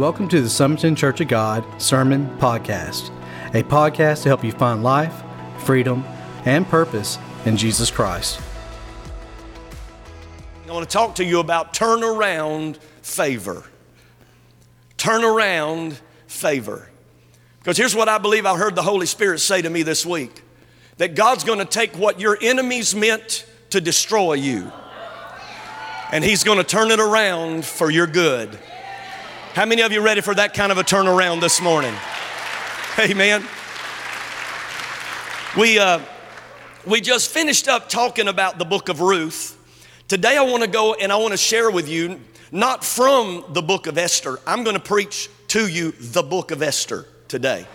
Welcome to the Summerton Church of God Sermon Podcast, a podcast to help you find life, freedom, and purpose in Jesus Christ. I want to talk to you about turnaround favor. Turnaround favor. Because here's what I believe I heard the Holy Spirit say to me this week that God's going to take what your enemies meant to destroy you, and He's going to turn it around for your good. How many of you ready for that kind of a turnaround this morning? Amen. We, uh, we just finished up talking about the book of Ruth. Today I want to go and I want to share with you, not from the book of Esther, I'm going to preach to you the book of Esther today.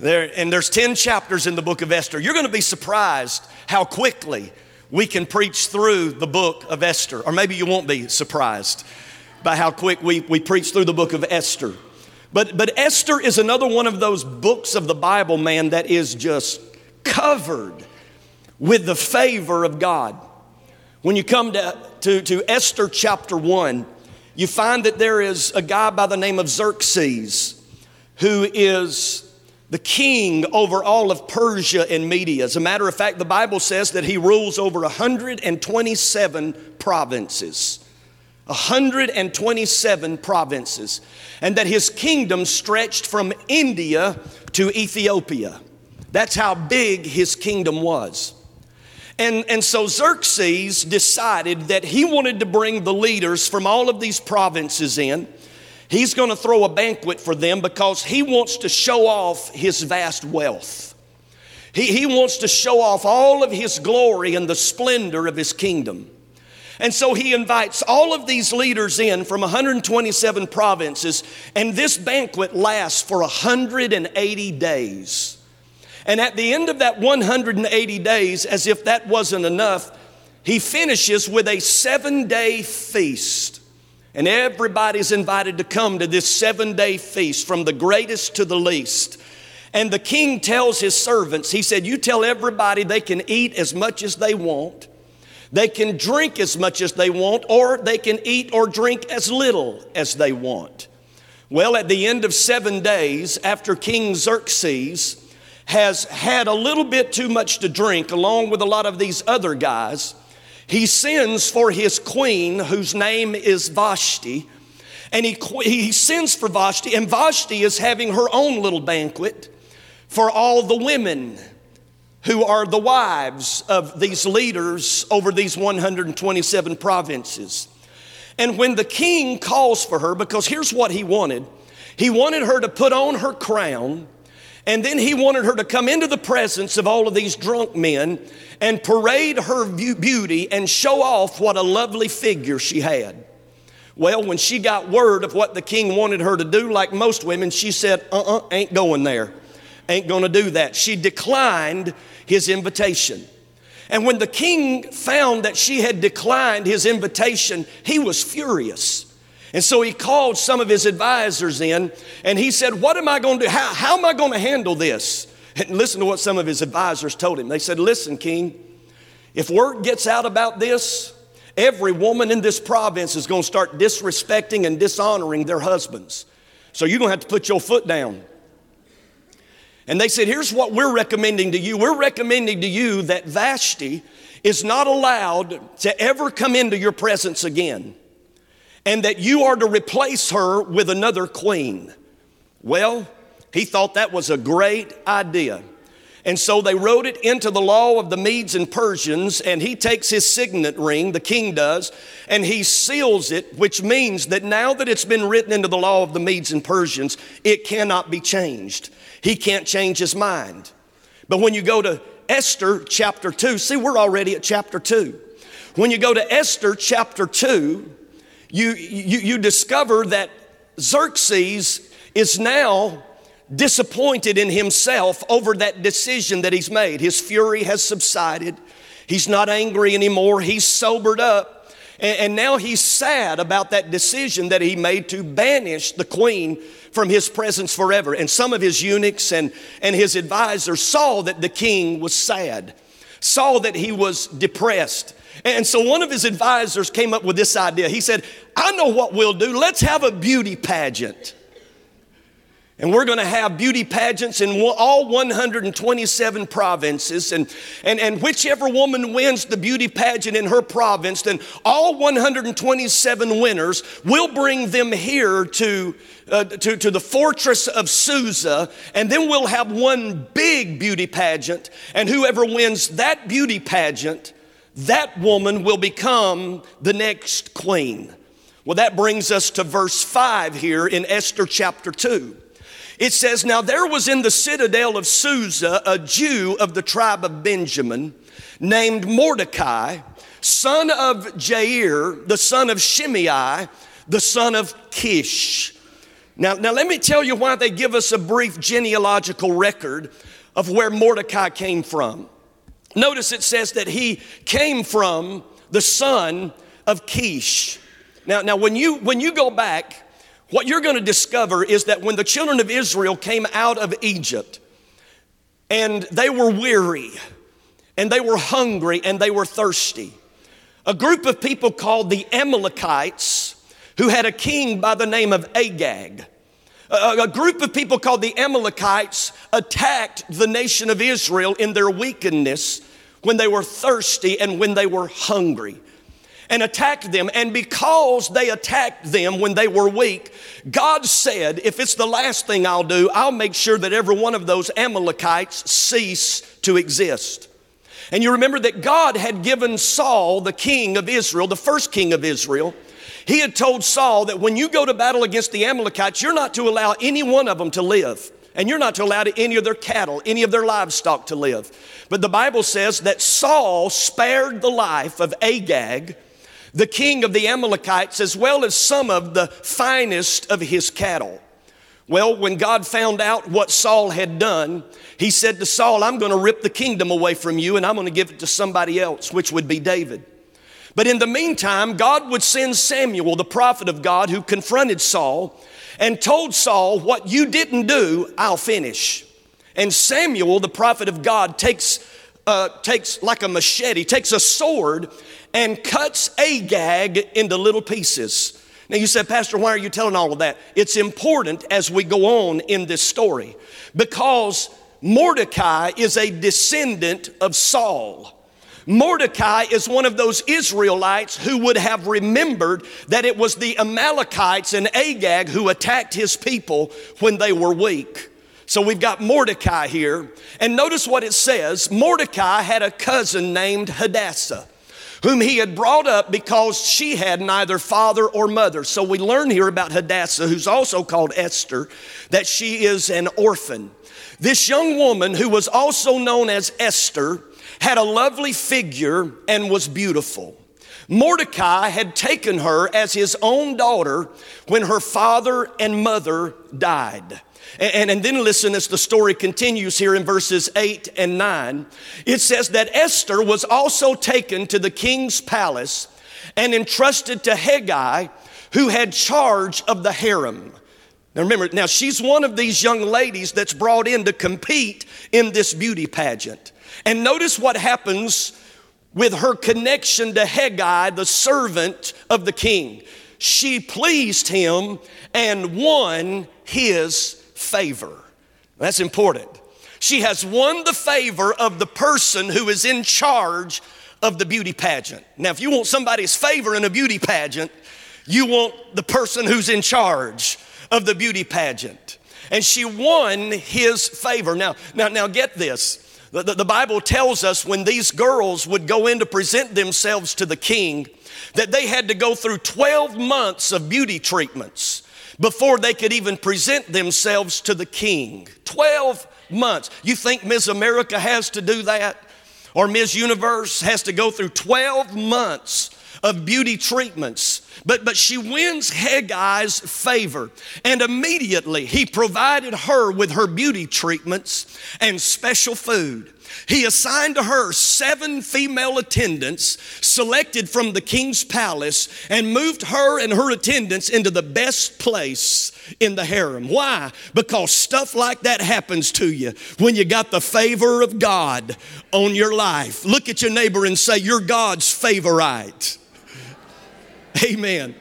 There, and there's 10 chapters in the book of Esther. You're going to be surprised how quickly we can preach through the book of Esther. Or maybe you won't be surprised by how quick we, we preach through the book of Esther. But, but Esther is another one of those books of the Bible, man, that is just covered with the favor of God. When you come to, to, to Esther chapter 1, you find that there is a guy by the name of Xerxes who is the king over all of Persia and Media. As a matter of fact, the Bible says that he rules over 127 provinces. 127 provinces, and that his kingdom stretched from India to Ethiopia. That's how big his kingdom was. And, and so Xerxes decided that he wanted to bring the leaders from all of these provinces in He's going to throw a banquet for them because he wants to show off his vast wealth. He, he wants to show off all of his glory and the splendor of his kingdom. And so he invites all of these leaders in from 127 provinces, and this banquet lasts for 180 days. And at the end of that 180 days, as if that wasn't enough, he finishes with a seven day feast. And everybody's invited to come to this seven day feast from the greatest to the least. And the king tells his servants, he said, You tell everybody they can eat as much as they want, they can drink as much as they want, or they can eat or drink as little as they want. Well, at the end of seven days, after King Xerxes has had a little bit too much to drink, along with a lot of these other guys, he sends for his queen, whose name is Vashti, and he, he sends for Vashti, and Vashti is having her own little banquet for all the women who are the wives of these leaders over these 127 provinces. And when the king calls for her, because here's what he wanted he wanted her to put on her crown and then he wanted her to come into the presence of all of these drunk men and parade her beauty and show off what a lovely figure she had. Well, when she got word of what the king wanted her to do, like most women, she said, uh uh-uh, uh, ain't going there. Ain't gonna do that. She declined his invitation. And when the king found that she had declined his invitation, he was furious. And so he called some of his advisors in and he said, What am I going to do? How, how am I going to handle this? And listen to what some of his advisors told him. They said, Listen, King, if word gets out about this, every woman in this province is going to start disrespecting and dishonoring their husbands. So you're going to have to put your foot down. And they said, Here's what we're recommending to you. We're recommending to you that Vashti is not allowed to ever come into your presence again and that you are to replace her with another queen. Well, he thought that was a great idea. And so they wrote it into the law of the Medes and Persians, and he takes his signet ring, the king does, and he seals it, which means that now that it's been written into the law of the Medes and Persians, it cannot be changed. He can't change his mind. But when you go to Esther chapter 2, see, we're already at chapter 2. When you go to Esther chapter 2, you, you, you discover that Xerxes is now disappointed in himself over that decision that he's made. His fury has subsided. He's not angry anymore. He's sobered up. And, and, now he's sad about that decision that he made to banish the queen from his presence forever. And some of his eunuchs and, and his advisors saw that the king was sad. saw that he was depressed. And so one of his advisors came up with this idea. He said, I know what we'll do. Let's have a beauty pageant. And we're going to have beauty pageants in all 127 provinces. And, and, and whichever woman wins the beauty pageant in her province, then all 127 winners will bring them here to, uh, to, to the fortress of Susa. And then we'll have one big beauty pageant. And whoever wins that beauty pageant, that woman will become the next queen. Well, that brings us to verse 5 here in Esther chapter 2. It says, Now there was in the citadel of Susa a Jew of the tribe of Benjamin named Mordecai, son of Jair, the son of Shimei, the son of Kish. Now, now let me tell you why they give us a brief genealogical record of where Mordecai came from. Notice it says that he came from the son of Kish. Now, now when you when you go back what you're going to discover is that when the children of Israel came out of Egypt and they were weary and they were hungry and they were thirsty, a group of people called the Amalekites, who had a king by the name of Agag, a, group of people called the Amalekites attacked the nation of Israel in their wickedness when they were thirsty and when they were hungry and attacked them. And because they attacked them when they were weak, God said, if it's the last thing I'll do, I'll make sure that every one of those Amalekites cease to exist. And you remember that God had given Saul, the king of Israel, the first king of Israel, he had told Saul that when you go to battle against the Amalekites, you're not to allow any one of them to live. And you're not to allow any of their cattle, any of their livestock to live. But the Bible says that Saul spared the life of Agag, the king of the Amalekites, as well as some of the finest of his cattle. Well, when God found out what Saul had done, he said to Saul, I'm going to rip the kingdom away from you and I'm going to give it to somebody else, which would be David. But in the meantime, God would send Samuel, the prophet of God, who confronted Saul and told Saul, What you didn't do, I'll finish. And Samuel, the prophet of God, takes, uh, takes like a machete, takes a sword and cuts Agag into little pieces. Now you said, Pastor, why are you telling all of that? It's important as we go on in this story because Mordecai is a descendant of Saul. Mordecai is one of those Israelites who would have remembered that it was the Amalekites and Agag who attacked his people when they were weak. So we've got Mordecai here. And notice what it says Mordecai had a cousin named Hadassah whom he had brought up because she had neither father or mother. So we learn here about Hadassah, who's also called Esther, that she is an orphan. This young woman, who was also known as Esther, had a lovely figure and was beautiful. Mordecai had taken her as his own daughter when her father and mother died. And, and, then listen as the story continues here in verses 8 and 9. It says that Esther was also taken to the king's palace and entrusted to Hegai, who had charge of the harem. Now remember, now she's one of these young ladies that's brought in to compete in this beauty pageant. And notice what happens with her connection to Hegai, the servant of the king. She pleased him and won his favor. That's important. She has won the favor of the person who is in charge of the beauty pageant. Now, if you want somebody's favor in a beauty pageant, you want the person who's in charge of the beauty pageant. And she won his favor. Now, now, now get this. The, the, the Bible tells us when these girls would go in to present themselves to the king, that they had to go through 12 months of beauty treatments before they could even present themselves to the king. 12 months. You think Ms. America has to do that? Or Ms. Universe has to go through 12 months of beauty treatments. But, but she wins Hegai's favor. And immediately he provided her with her beauty treatments and special food. He assigned to her seven female attendants selected from the king's palace and moved her and her attendants into the best place in the harem. Why? Because stuff like that happens to you when you got the favor of God on your life. Look at your neighbor and say, You're God's favorite. Amen.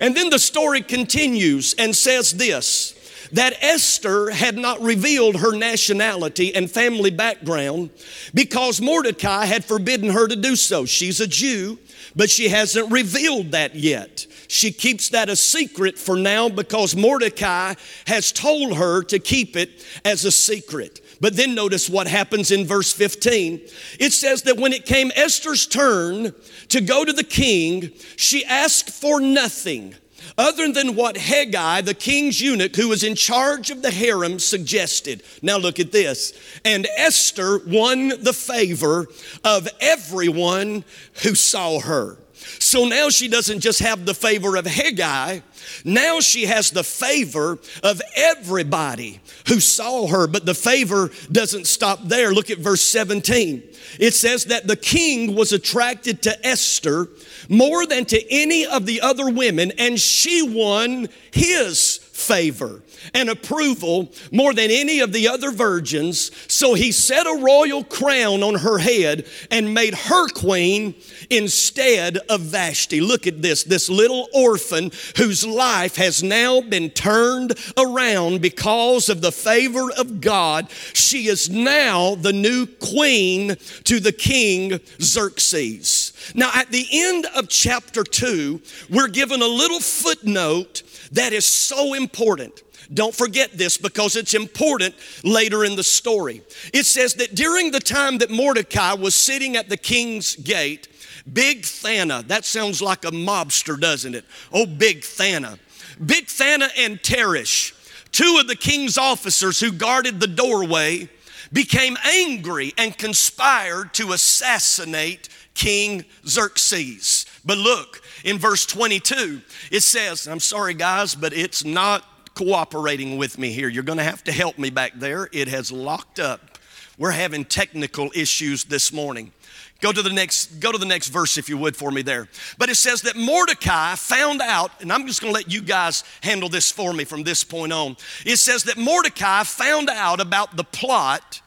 And then the story continues and says this that Esther had not revealed her nationality and family background because Mordecai had forbidden her to do so. She's a Jew, but she hasn't revealed that yet. She keeps that a secret for now because Mordecai has told her to keep it as a secret. But then notice what happens in verse 15. It says that when it came Esther's turn to go to the king, she asked for nothing other than what Hegai, the king's eunuch who was in charge of the harem, suggested. Now look at this. And Esther won the favor of everyone who saw her. So now she doesn't just have the favor of Hegai, now she has the favor of everybody who saw her, but the favor doesn't stop there. Look at verse 17. It says that the king was attracted to Esther more than to any of the other women, and she won his favor and approval more than any of the other virgins. So he set a royal crown on her head and made her queen instead of Vashti. Look at this this little orphan whose life has now been turned around because of the favor of God. She is now the new queen to the king Xerxes. Now, at the end of chapter 2, we're given a little footnote that is so important. Don't forget this because it's important later in the story. It says that during the time that Mordecai was sitting at the king's gate, Big Thana, that sounds like a mobster, doesn't it? Oh, Big Thana. Big Thana and Teresh, two of the king's officers who guarded the doorway, became angry and conspired to assassinate King Xerxes. But look, in verse 22, it says, I'm sorry, guys, but it's not cooperating with me here. You're going to have to help me back there. It has locked up. We're having technical issues this morning. Go to the next go to the next verse if you would for me there. But it says that Mordecai found out and I'm just going to let you guys handle this for me from this point on. It says that Mordecai found out about the plot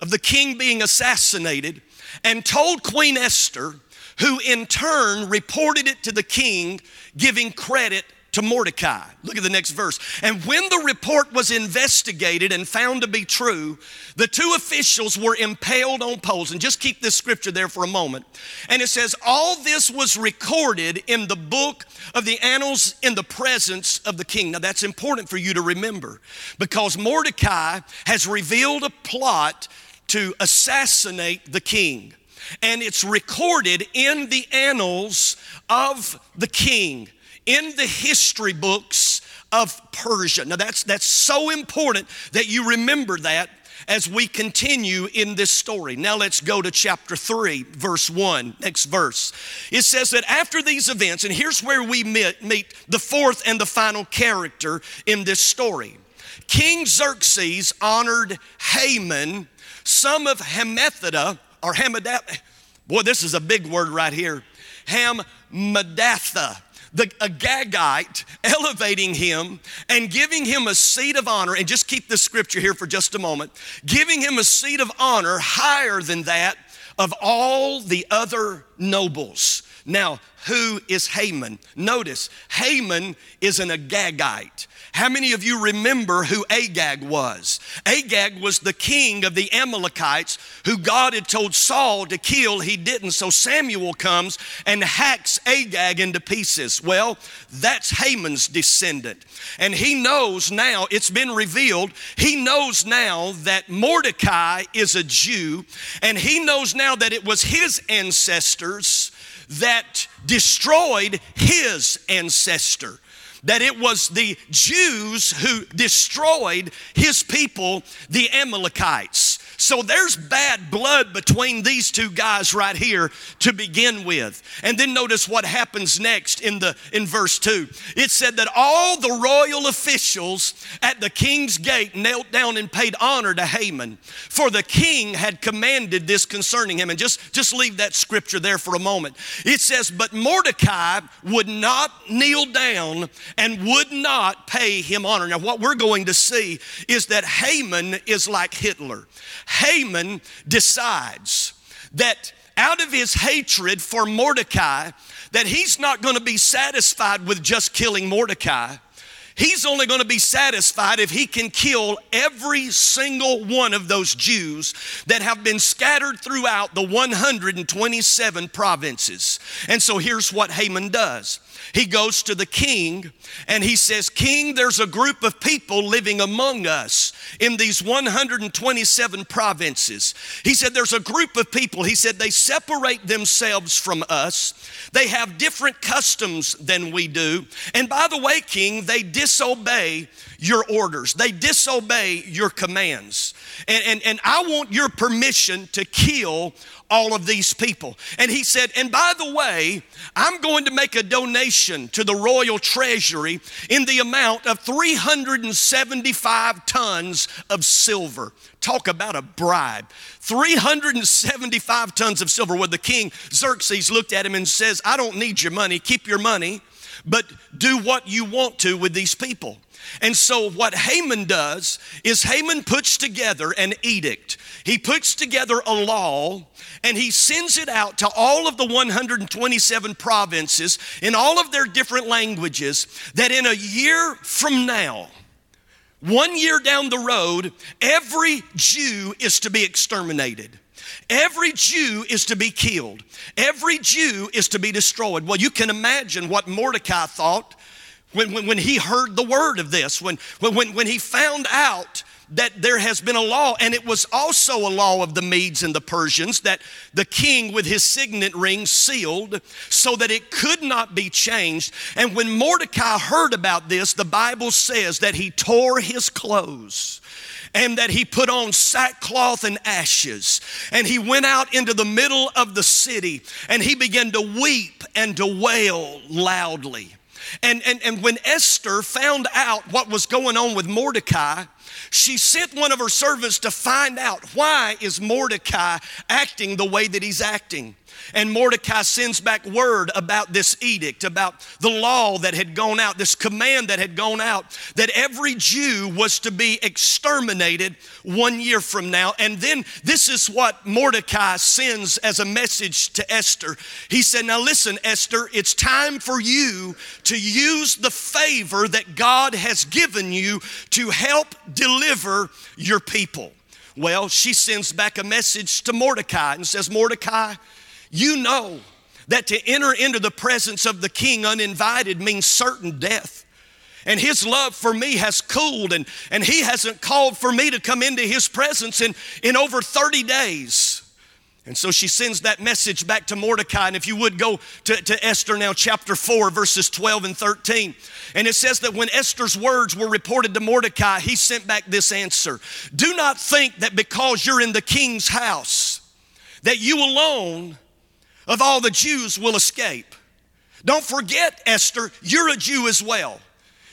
of the king being assassinated and told Queen Esther who in turn reported it to the king giving credit to Mordecai. Look at the next verse. And when the report was investigated and found to be true, the two officials were impaled on poles. And just keep this scripture there for a moment. And it says, All this was recorded in the book of the annals in the presence of the king. Now that's important for you to remember because Mordecai has revealed a plot to assassinate the king. And it's recorded in the annals of the king in the history books of Persia. Now that's that's so important that you remember that as we continue in this story. Now let's go to chapter 3, verse 1, next verse. It says that after these events, and here's where we meet, meet the fourth and the final character in this story. King Xerxes honored Haman, son of Hammedatha, or Hamadatha. Boy, this is a big word right here. Hammedatha the Agagite, elevating him and giving him a seat of honor. And just keep this scripture here for just a moment giving him a seat of honor higher than that of all the other nobles. Now, who is Haman? Notice, Haman is an Agagite. How many of you remember who Agag was? Agag was the king of the Amalekites who God had told Saul to kill. He didn't. So Samuel comes and hacks Agag into pieces. Well, that's Haman's descendant. And he knows now, it's been revealed, he knows now that Mordecai is a Jew, and he knows now that it was his ancestors that destroyed his ancestor that it was the Jews who destroyed his people, the Amalekites. So there's bad blood between these two guys right here to begin with. And then notice what happens next in the in verse 2. It said that all the royal officials at the king's gate knelt down and paid honor to Haman, for the king had commanded this concerning him. And just just leave that scripture there for a moment. It says, "But Mordecai would not kneel down and would not pay him honor." Now what we're going to see is that Haman is like Hitler. Haman decides that out of his hatred for Mordecai, that he's not going to be satisfied with just killing Mordecai. He's only going to be satisfied if he can kill every single one of those Jews that have been scattered throughout the 127 provinces. And so here's what Haman does he goes to the king and he says, King, there's a group of people living among us in these 127 provinces. He said, There's a group of people. He said, They separate themselves from us. They have different customs than we do. And by the way, King, they disobey your orders, they disobey your commands. And, and, and I want your permission to kill all of these people. And he said, And by the way, I'm going to make a donation to the royal treasury in the amount of 375 tons of silver. Talk about a bribe. 375 tons of silver. Where the king Xerxes looked at him and says, I don't need your money, keep your money, but do what you want to with these people. And so, what Haman does is Haman puts together an edict. He puts together a law and he sends it out to all of the 127 provinces in all of their different languages that in a year from now, one year down the road, every Jew is to be exterminated. Every Jew is to be killed. Every Jew is to be destroyed. Well, you can imagine what Mordecai thought when, when, when he heard the word of this, when, when, when he found out that there has been a law, and it was also a law of the Medes and the Persians that the king with his signet ring sealed so that it could not be changed. And when Mordecai heard about this, the Bible says that he tore his clothes and that he put on sackcloth and ashes. And he went out into the middle of the city and he began to weep and to wail loudly. And, and, and when Esther found out what was going on with Mordecai, she sent one of her servants to find out why is Mordecai acting the way that he's acting. And Mordecai sends back word about this edict, about the law that had gone out, this command that had gone out, that every Jew was to be exterminated one year from now. And then this is what Mordecai sends as a message to Esther. He said, Now listen, Esther, it's time for you to use the favor that God has given you to help deliver your people. Well, she sends back a message to Mordecai and says, Mordecai, you know that to enter into the presence of the king uninvited means certain death. And his love for me has cooled, and, and he hasn't called for me to come into his presence in, in over 30 days. And so she sends that message back to Mordecai. And if you would go to, to Esther now, chapter 4, verses 12 and 13. And it says that when Esther's words were reported to Mordecai, he sent back this answer Do not think that because you're in the king's house, that you alone of all the Jews will escape. Don't forget, Esther, you're a Jew as well.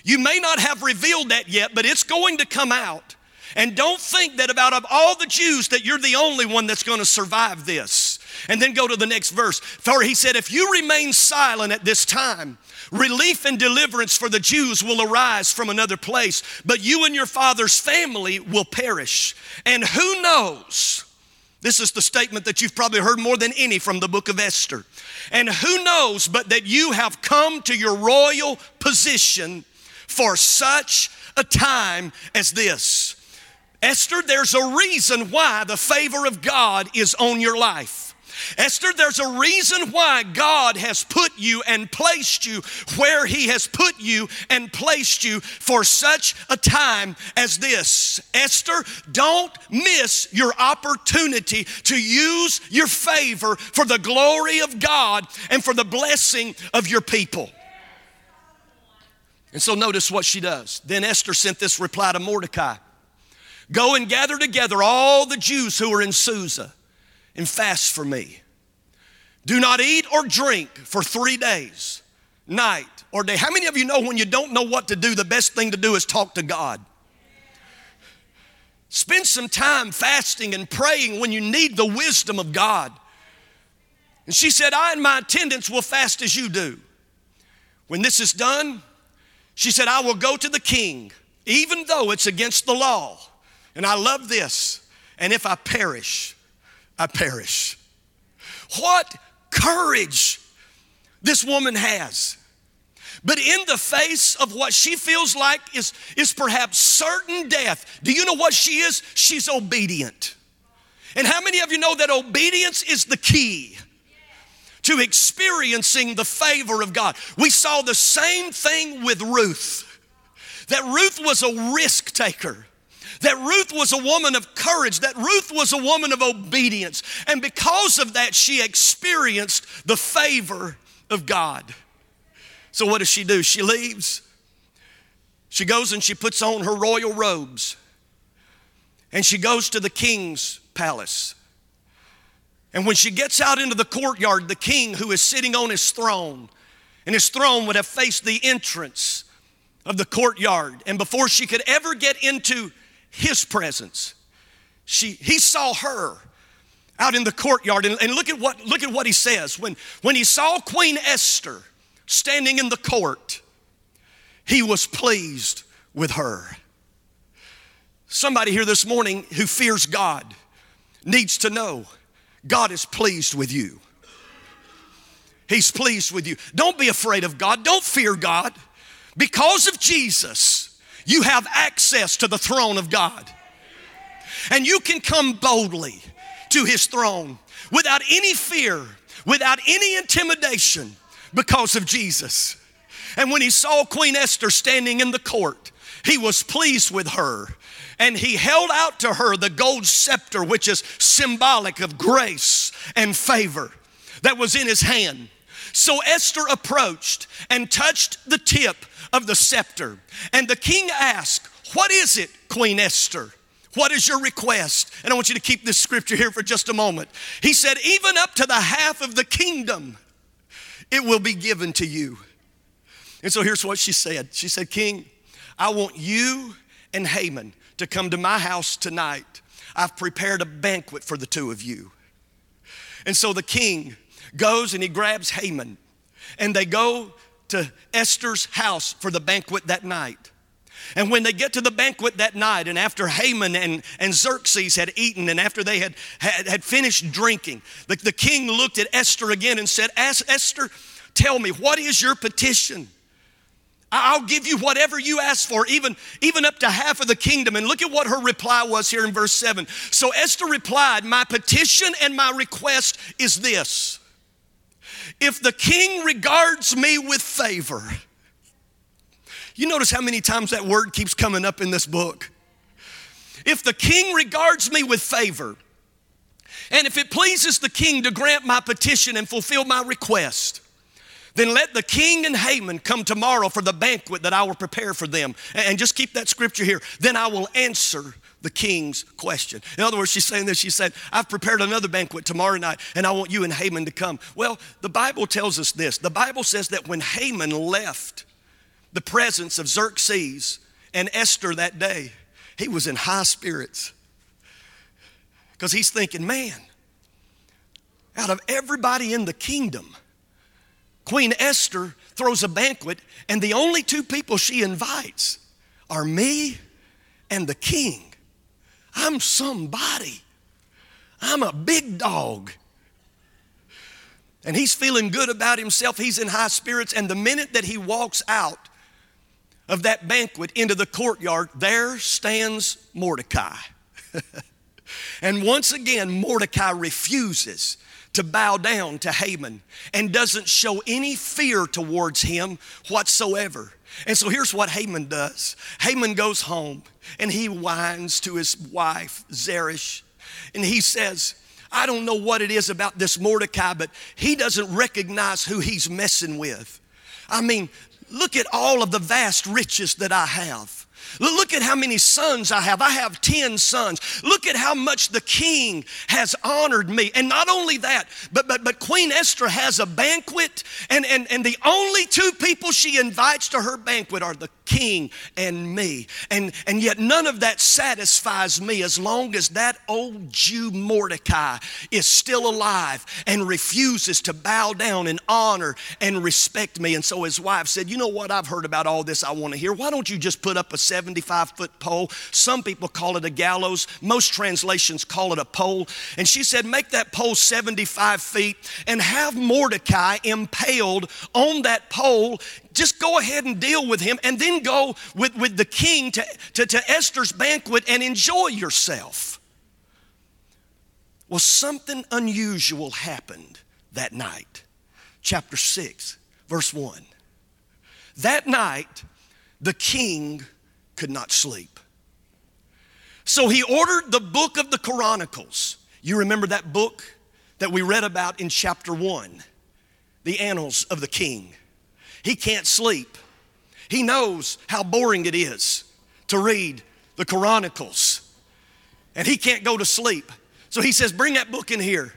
You may not have revealed that yet, but it's going to come out. And don't think that about of all the Jews that you're the only one that's going to survive this. And then go to the next verse. For he said, If you remain silent at this time, relief and deliverance for the Jews will arise from another place, but you and your father's family will perish. And who knows? This is the statement that you've probably heard more than any from the book of Esther. And who knows but that you have come to your royal position for such a time as this. Esther, there's a reason why the favor of God is on your life. Esther, there's a reason why God has put you and placed you where He has put you and placed you for such a time as this. Esther, don't miss your opportunity to use your favor for the glory of God and for the blessing of your people. And so notice what she does. Then Esther sent this reply to Mordecai. Go and gather together all the Jews who are in Susa and fast for me. Do not eat or drink for three days, night or day. How many of you know when you don't know what to do, the best thing to do is talk to God? Spend some time fasting and praying when you need the wisdom of God. And she said, I and my attendants will fast as you do. When this is done, she said, I will go to the king, even though it's against the law. And I love this. And if I perish, I perish. What courage this woman has. But in the face of what she feels like is, is perhaps certain death, do you know what she is? She's obedient. And how many of you know that obedience is the key? to experiencing the favor of God. We saw the same thing with Ruth. That Ruth was a risk taker. That Ruth was a woman of courage, that Ruth was a woman of obedience. And because of that, she experienced the favor of God. So, what does she do? She leaves. She goes and she puts on her royal robes. And she goes to the king's palace. And when she gets out into the courtyard, the king who is sitting on his throne, and his throne would have faced the entrance of the courtyard. And before she could ever get into his presence, she, he saw her out in the courtyard. And, and look, at what, look at what he says. When, when he saw Queen Esther standing in the court, he was pleased with her. Somebody here this morning who fears God needs to know God is pleased with you. He's pleased with you. Don't be afraid of God. Don't fear God. Because of Jesus, you have access to the throne of God. And you can come boldly to his throne without any fear, without any intimidation because of Jesus. And when he saw Queen Esther standing in the court, he was pleased with her and he held out to her the gold scepter, which is symbolic of grace and favor, that was in his hand. So Esther approached and touched the tip of the scepter. And the king asked, What is it, Queen Esther? What is your request? And I want you to keep this scripture here for just a moment. He said, Even up to the half of the kingdom, it will be given to you. And so here's what she said She said, King, I want you and Haman to come to my house tonight. I've prepared a banquet for the two of you. And so the king goes and he grabs Haman, and they go to Esther's house for the banquet that night. And when they get to the banquet that night, and after Haman and, and Xerxes had eaten, and after they had, had, had finished drinking, the, the king looked at Esther again and said, Esther, tell me, what is your petition? I'll give you whatever you ask for, even, even up to half of the kingdom. And look at what her reply was here in verse 7. So Esther replied, My petition and my request is this If the king regards me with favor, you notice how many times that word keeps coming up in this book. If the king regards me with favor, and if it pleases the king to grant my petition and fulfill my request, then let the king and Haman come tomorrow for the banquet that I will prepare for them. And just keep that scripture here. Then I will answer the king's question. In other words, she's saying this. She said, I've prepared another banquet tomorrow night, and I want you and Haman to come. Well, the Bible tells us this. The Bible says that when Haman left the presence of Xerxes and Esther that day, he was in high spirits. Because he's thinking, man, out of everybody in the kingdom, Queen Esther throws a banquet, and the only two people she invites are me and the king. I'm somebody. I'm a big dog. And he's feeling good about himself. He's in high spirits. And the minute that he walks out of that banquet into the courtyard, there stands Mordecai. and once again, Mordecai refuses to bow down to Haman and doesn't show any fear towards him whatsoever. And so here's what Haman does Haman goes home and he whines to his wife, Zeresh, and he says, I don't know what it is about this Mordecai, but he doesn't recognize who he's messing with. I mean, look at all of the vast riches that I have. Look at how many sons I have. I have 10 sons. Look at how much the king has honored me. And not only that, but, but, but Queen Esther has a banquet, and, and, and the only two people she invites to her banquet are the king and me. And, and yet none of that satisfies me as long as that old Jew Mordecai is still alive and refuses to bow down and honor and respect me. And so his wife said, You know what? I've heard about all this I want to hear. Why don't you just put up a 75 foot pole? Some people call it a gallows, most translations call it a pole. And she said, Make that pole 75 feet and have Mordecai impaled on that pole just go ahead and deal with him and then go with, with the king to, to, to Esther's banquet and enjoy yourself. Well, something unusual happened that night. Chapter 6, verse 1. That night, the king could not sleep. So he ordered the book of the Chronicles. You remember that book that we read about in chapter 1, the annals of the king. He can't sleep. He knows how boring it is to read the Chronicles, and he can't go to sleep. So he says, Bring that book in here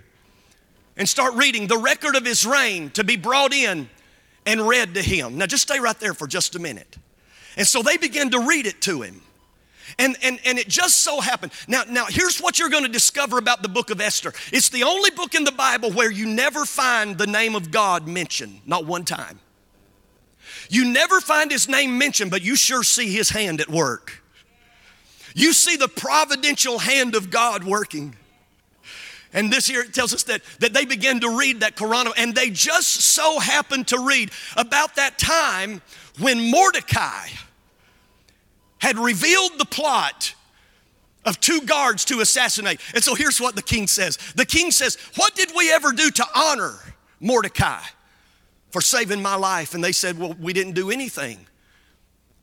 and start reading the record of his reign to be brought in and read to him. Now, just stay right there for just a minute. And so they begin to read it to him. And, and, and it just so happened. Now, now, here's what you're going to discover about the book of Esther it's the only book in the Bible where you never find the name of God mentioned, not one time. You never find his name mentioned, but you sure see his hand at work. You see the providential hand of God working. And this here tells us that, that they began to read that Quran, and they just so happened to read about that time when Mordecai had revealed the plot of two guards to assassinate. And so here's what the king says The king says, What did we ever do to honor Mordecai? For saving my life. And they said, Well, we didn't do anything.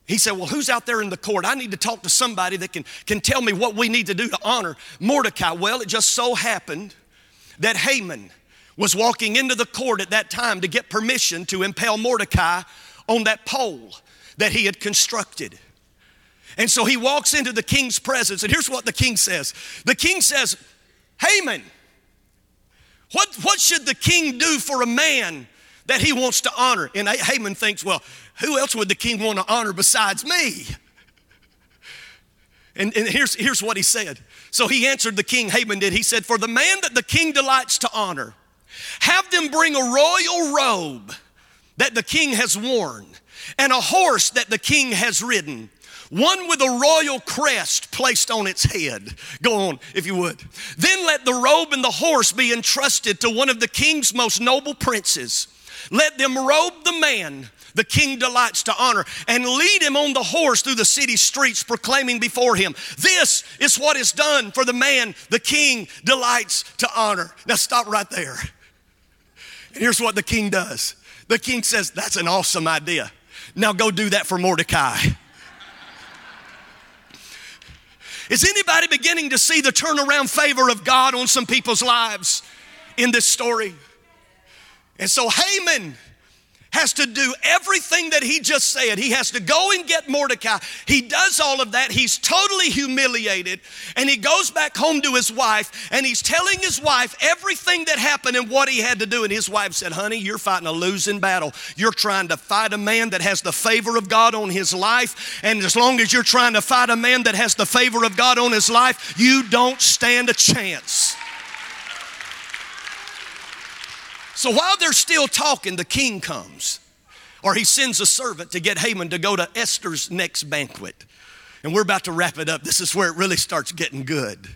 He said, Well, who's out there in the court? I need to talk to somebody that can, can tell me what we need to do to honor Mordecai. Well, it just so happened that Haman was walking into the court at that time to get permission to impale Mordecai on that pole that he had constructed. And so he walks into the king's presence, and here's what the king says The king says, Haman, what, what should the king do for a man that he wants to honor. And Haman thinks, well, who else would the king want to honor besides me? And, and, here's, here's what he said. So he answered the king, Haman did. He said, For the man that the king delights to honor, have them bring a royal robe that the king has worn, and a horse that the king has ridden, one with a royal crest placed on its head. Go on, if you would. Then let the robe and the horse be entrusted to one of the king's most noble princes let them robe the man the king delights to honor and lead him on the horse through the city streets, proclaiming before him, This is what is done for the man the king delights to honor. Now, stop right there. And here's what the king does the king says, That's an awesome idea. Now, go do that for Mordecai. Is anybody beginning to see the turnaround favor of God on some people's lives in this story? And so Haman has to do everything that he just said. He has to go and get Mordecai. He does all of that. He's totally humiliated. And he goes back home to his wife and he's telling his wife everything that happened and what he had to do. And his wife said, Honey, you're fighting a losing battle. You're trying to fight a man that has the favor of God on his life. And as long as you're trying to fight a man that has the favor of God on his life, you don't stand a chance. So while they're still talking, the king comes, or he sends a servant to get Haman to go to Esther's next banquet. And we're about to wrap it up. This is where it really starts getting good.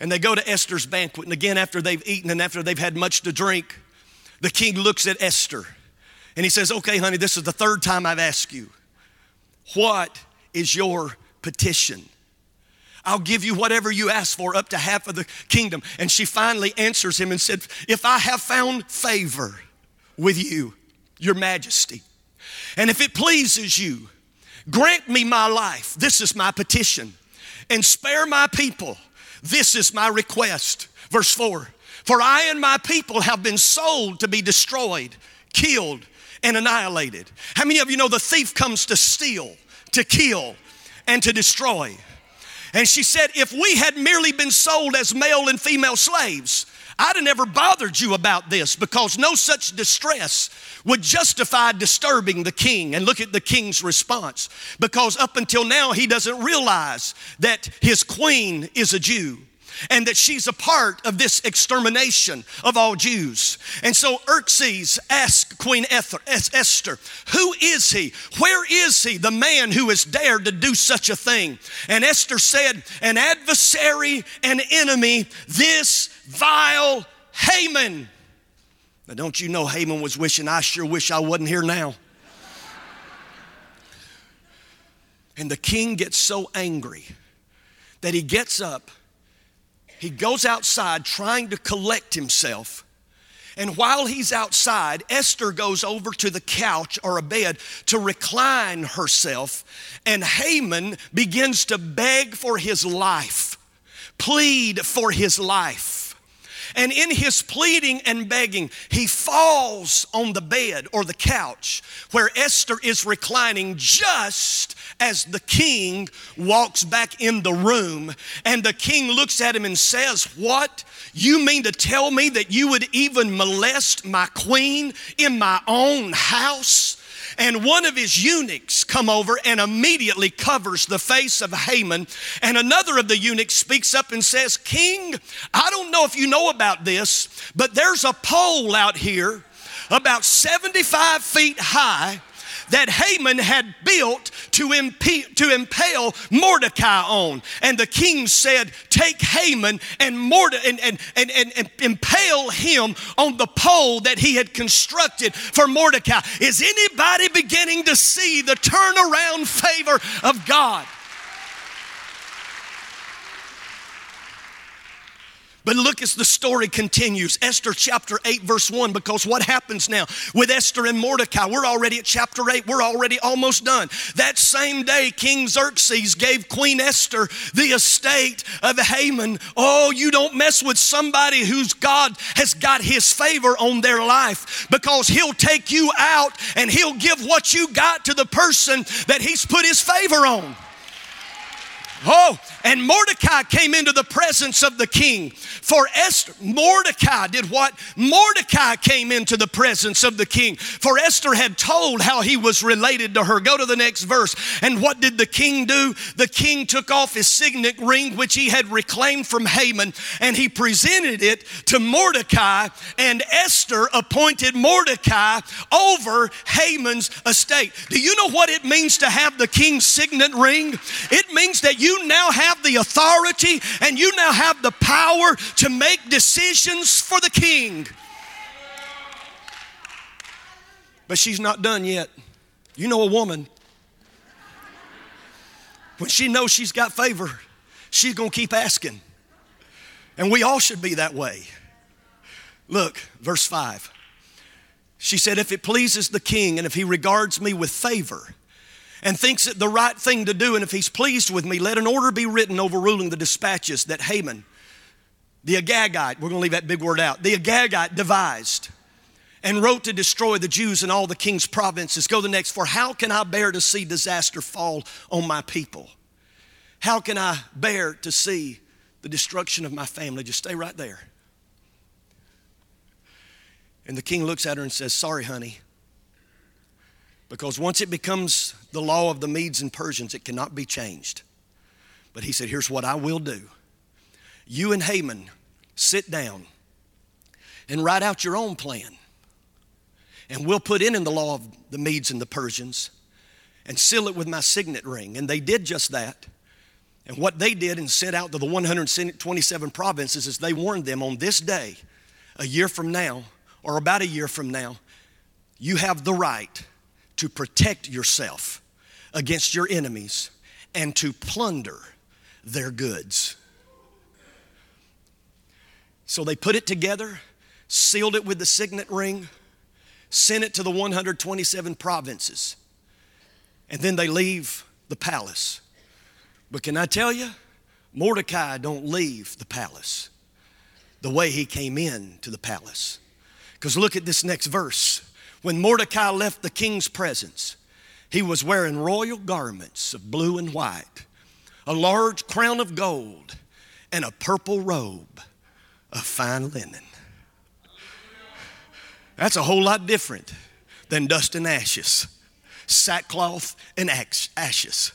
And they go to Esther's banquet. And again, after they've eaten and after they've had much to drink, the king looks at Esther and he says, Okay, honey, this is the third time I've asked you. What is your petition? I'll give you whatever you ask for, up to half of the kingdom. And she finally answers him and said, If I have found favor with you, your majesty, and if it pleases you, grant me my life. This is my petition. And spare my people. This is my request. Verse 4 For I and my people have been sold to be destroyed, killed, and annihilated. How many of you know the thief comes to steal? to kill, and to destroy. And she said, If we had merely been sold as male and female slaves, I'd have never bothered you about this because no such distress would justify disturbing the king. And look at the king's response because up until now, he doesn't realize that his queen is a Jew and that she's a part of this extermination of all Jews. And so Xerxes asked Queen Esther, Who is he? Where is he, the man who has dared to do such a thing? And Esther said, An adversary, an enemy, this vile Haman. Now, don't you know Haman was wishing, I sure wish I wasn't here now. And the king gets so angry that he gets up he goes outside trying to collect himself. And while he's outside, Esther goes over to the couch or a bed to recline herself. And Haman begins to beg for his life, plead for his life. And in his pleading and begging, he falls on the bed or the couch where Esther is reclining just as the king walks back in the room. And the king looks at him and says, What? You mean to tell me that you would even molest my queen in my own house? And one of his eunuchs come over and immediately covers the face of Haman. And another of the eunuchs speaks up and says, King, I don't know if you know about this, but there's a pole out here about 75 feet high that Haman had built to, impe- to impale Mordecai on. And the king said, Take Haman and, Morde- and, and, and, and, and impale him on the pole that he had constructed for Mordecai. Is anybody beginning to see the turnaround favor of God? But look as the story continues. Esther chapter 8, verse 1, because what happens now with Esther and Mordecai? We're already at chapter 8, we're already almost done. That same day, King Xerxes gave Queen Esther the estate of Haman. Oh, you don't mess with somebody whose God has got his favor on their life because he'll take you out and he'll give what you got to the person that he's put his favor on. Oh, and Mordecai came into the presence of the king. For Esther, Mordecai did what? Mordecai came into the presence of the king. For Esther had told how he was related to her. Go to the next verse. And what did the king do? The king took off his signet ring, which he had reclaimed from Haman, and he presented it to Mordecai. And Esther appointed Mordecai over Haman's estate. Do you know what it means to have the king's signet ring? It means that you you now have the authority and you now have the power to make decisions for the king. But she's not done yet. You know a woman, when she knows she's got favor, she's gonna keep asking. And we all should be that way. Look, verse 5. She said, If it pleases the king and if he regards me with favor, and thinks it the right thing to do, and if he's pleased with me, let an order be written overruling the dispatches that Haman, the Agagite, we're going to leave that big word out, the Agagite devised and wrote to destroy the Jews in all the king's provinces. Go the next, for how can I bear to see disaster fall on my people? How can I bear to see the destruction of my family? Just stay right there. And the king looks at her and says, Sorry, honey. Because once it becomes the law of the Medes and Persians, it cannot be changed. But he said, Here's what I will do. You and Haman sit down and write out your own plan. And we'll put in in the law of the Medes and the Persians and seal it with my signet ring. And they did just that. And what they did and sent out to the 127 provinces is they warned them on this day, a year from now, or about a year from now, you have the right to protect yourself against your enemies and to plunder their goods. So they put it together, sealed it with the signet ring, sent it to the 127 provinces, and then they leave the palace. But can I tell you, Mordecai don't leave the palace the way he came in to the palace. Because look at this next verse. When Mordecai left the king's presence, He was wearing royal garments of blue and white, a large crown of gold, and a purple robe of fine linen. That's a whole lot different than dust and ashes, sackcloth and ashes.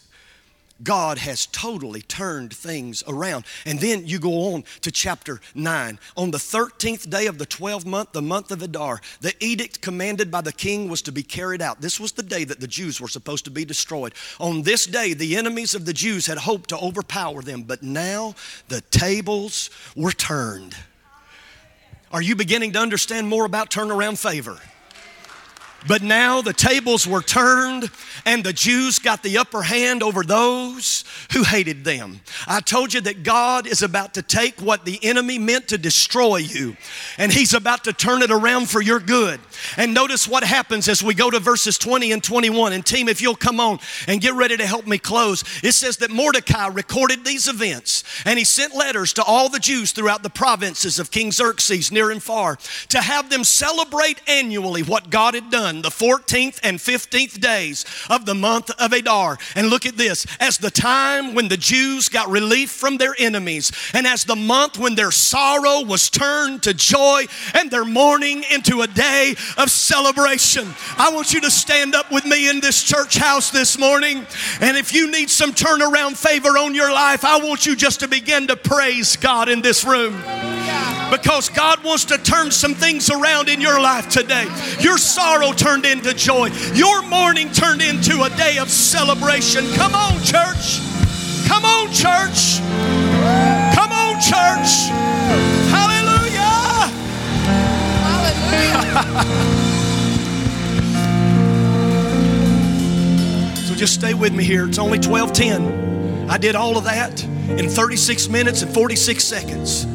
God has totally turned things around. And then you go on to chapter 9. On the 13th day of the 12th month, the month of Adar, the edict commanded by the king was to be carried out. This was the day that the Jews were supposed to be destroyed. On this day, the enemies of the Jews had hoped to overpower them, but now the tables were turned. Are you beginning to understand more about turnaround favor? But now the tables were turned and the Jews got the upper hand over those who hated them. I told you that God is about to take what the enemy meant to destroy you and he's about to turn it around for your good. And notice what happens as we go to verses 20 and 21. And team, if you'll come on and get ready to help me close, it says that Mordecai recorded these events and he sent letters to all the Jews throughout the provinces of King Xerxes, near and far, to have them celebrate annually what God had done the 14th and 15th days of the month of Adar. And look at this as the time when the Jews got relief from their enemies, and as the month when their sorrow was turned to joy and their mourning into a day of celebration. I want you to stand up with me in this church house this morning. And if you need some turnaround favor on your life, I want you just to begin to praise God in this room. Because God wants to turn some things around in your life today. Your sorrow turned into joy, your mourning turned into a day of celebration. Come on, church. Come on, church. Come on, church. Hallelujah. Hallelujah. so just stay with me here. It's only 1210. I did all of that in 36 minutes and 46 seconds.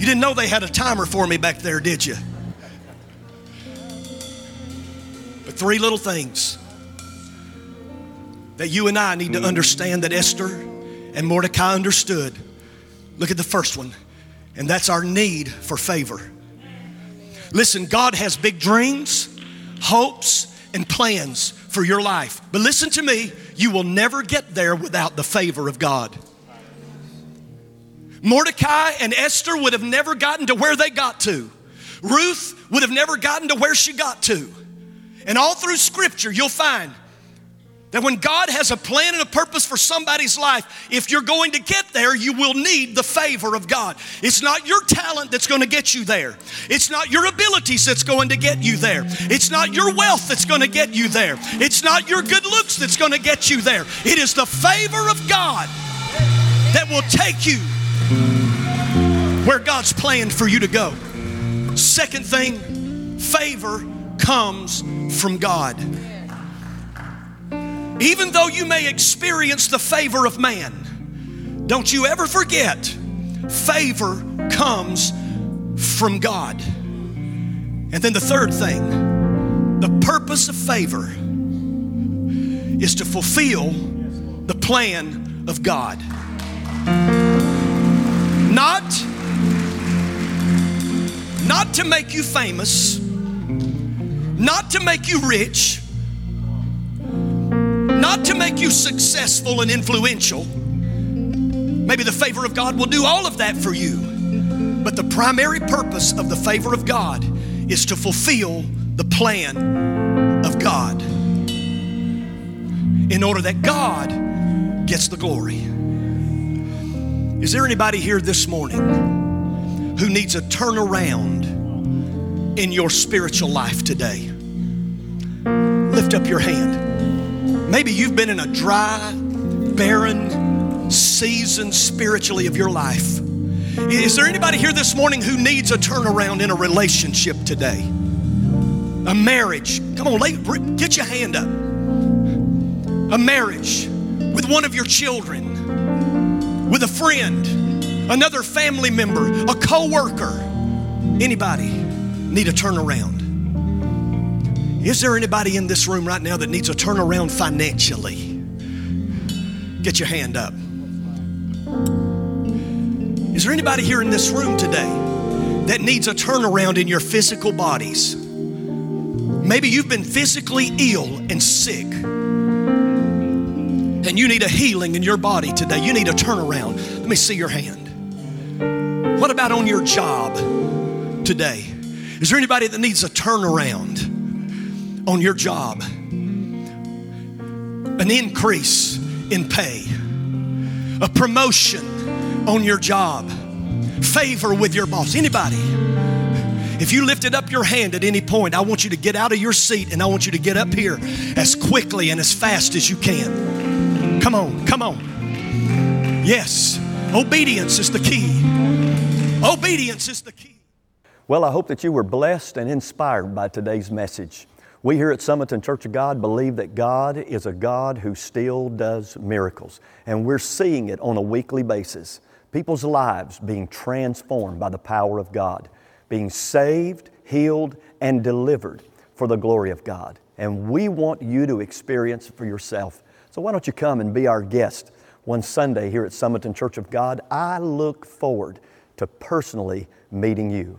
You didn't know they had a timer for me back there, did you? But three little things that you and I need to understand that Esther and Mordecai understood. Look at the first one, and that's our need for favor. Listen, God has big dreams, hopes, and plans for your life. But listen to me, you will never get there without the favor of God. Mordecai and Esther would have never gotten to where they got to. Ruth would have never gotten to where she got to. And all through Scripture, you'll find that when God has a plan and a purpose for somebody's life, if you're going to get there, you will need the favor of God. It's not your talent that's going to get you there. It's not your abilities that's going to get you there. It's not your wealth that's going to get you there. It's not your good looks that's going to get you there. It is the favor of God that will take you where God's planned for you to go. Second thing, favor comes from God. Even though you may experience the favor of man, don't you ever forget favor comes from God. And then the third thing, the purpose of favor is to fulfill the plan of God. Not not to make you famous, not to make you rich, not to make you successful and influential. Maybe the favor of God will do all of that for you. But the primary purpose of the favor of God is to fulfill the plan of God in order that God gets the glory. Is there anybody here this morning who needs a turnaround in your spiritual life today? Lift up your hand. Maybe you've been in a dry, barren season spiritually of your life. Is there anybody here this morning who needs a turnaround in a relationship today? A marriage. Come on, get your hand up. A marriage with one of your children with a friend, another family member, a co-worker. Anybody need a turnaround? Is there anybody in this room right now that needs a turnaround financially? Get your hand up. Is there anybody here in this room today that needs a turnaround in your physical bodies? Maybe you've been physically ill and sick. And you need a healing in your body today. You need a turnaround. Let me see your hand. What about on your job today? Is there anybody that needs a turnaround on your job? An increase in pay, a promotion on your job, favor with your boss. Anybody? If you lifted up your hand at any point, I want you to get out of your seat and I want you to get up here as quickly and as fast as you can. Come on, come on. Yes, obedience is the key. Obedience is the key. Well, I hope that you were blessed and inspired by today's message. We here at Summerton Church of God believe that God is a God who still does miracles, and we're seeing it on a weekly basis. People's lives being transformed by the power of God being saved, healed, and delivered for the glory of God. And we want you to experience for yourself. So why don't you come and be our guest one Sunday here at Summerton Church of God? I look forward to personally meeting you.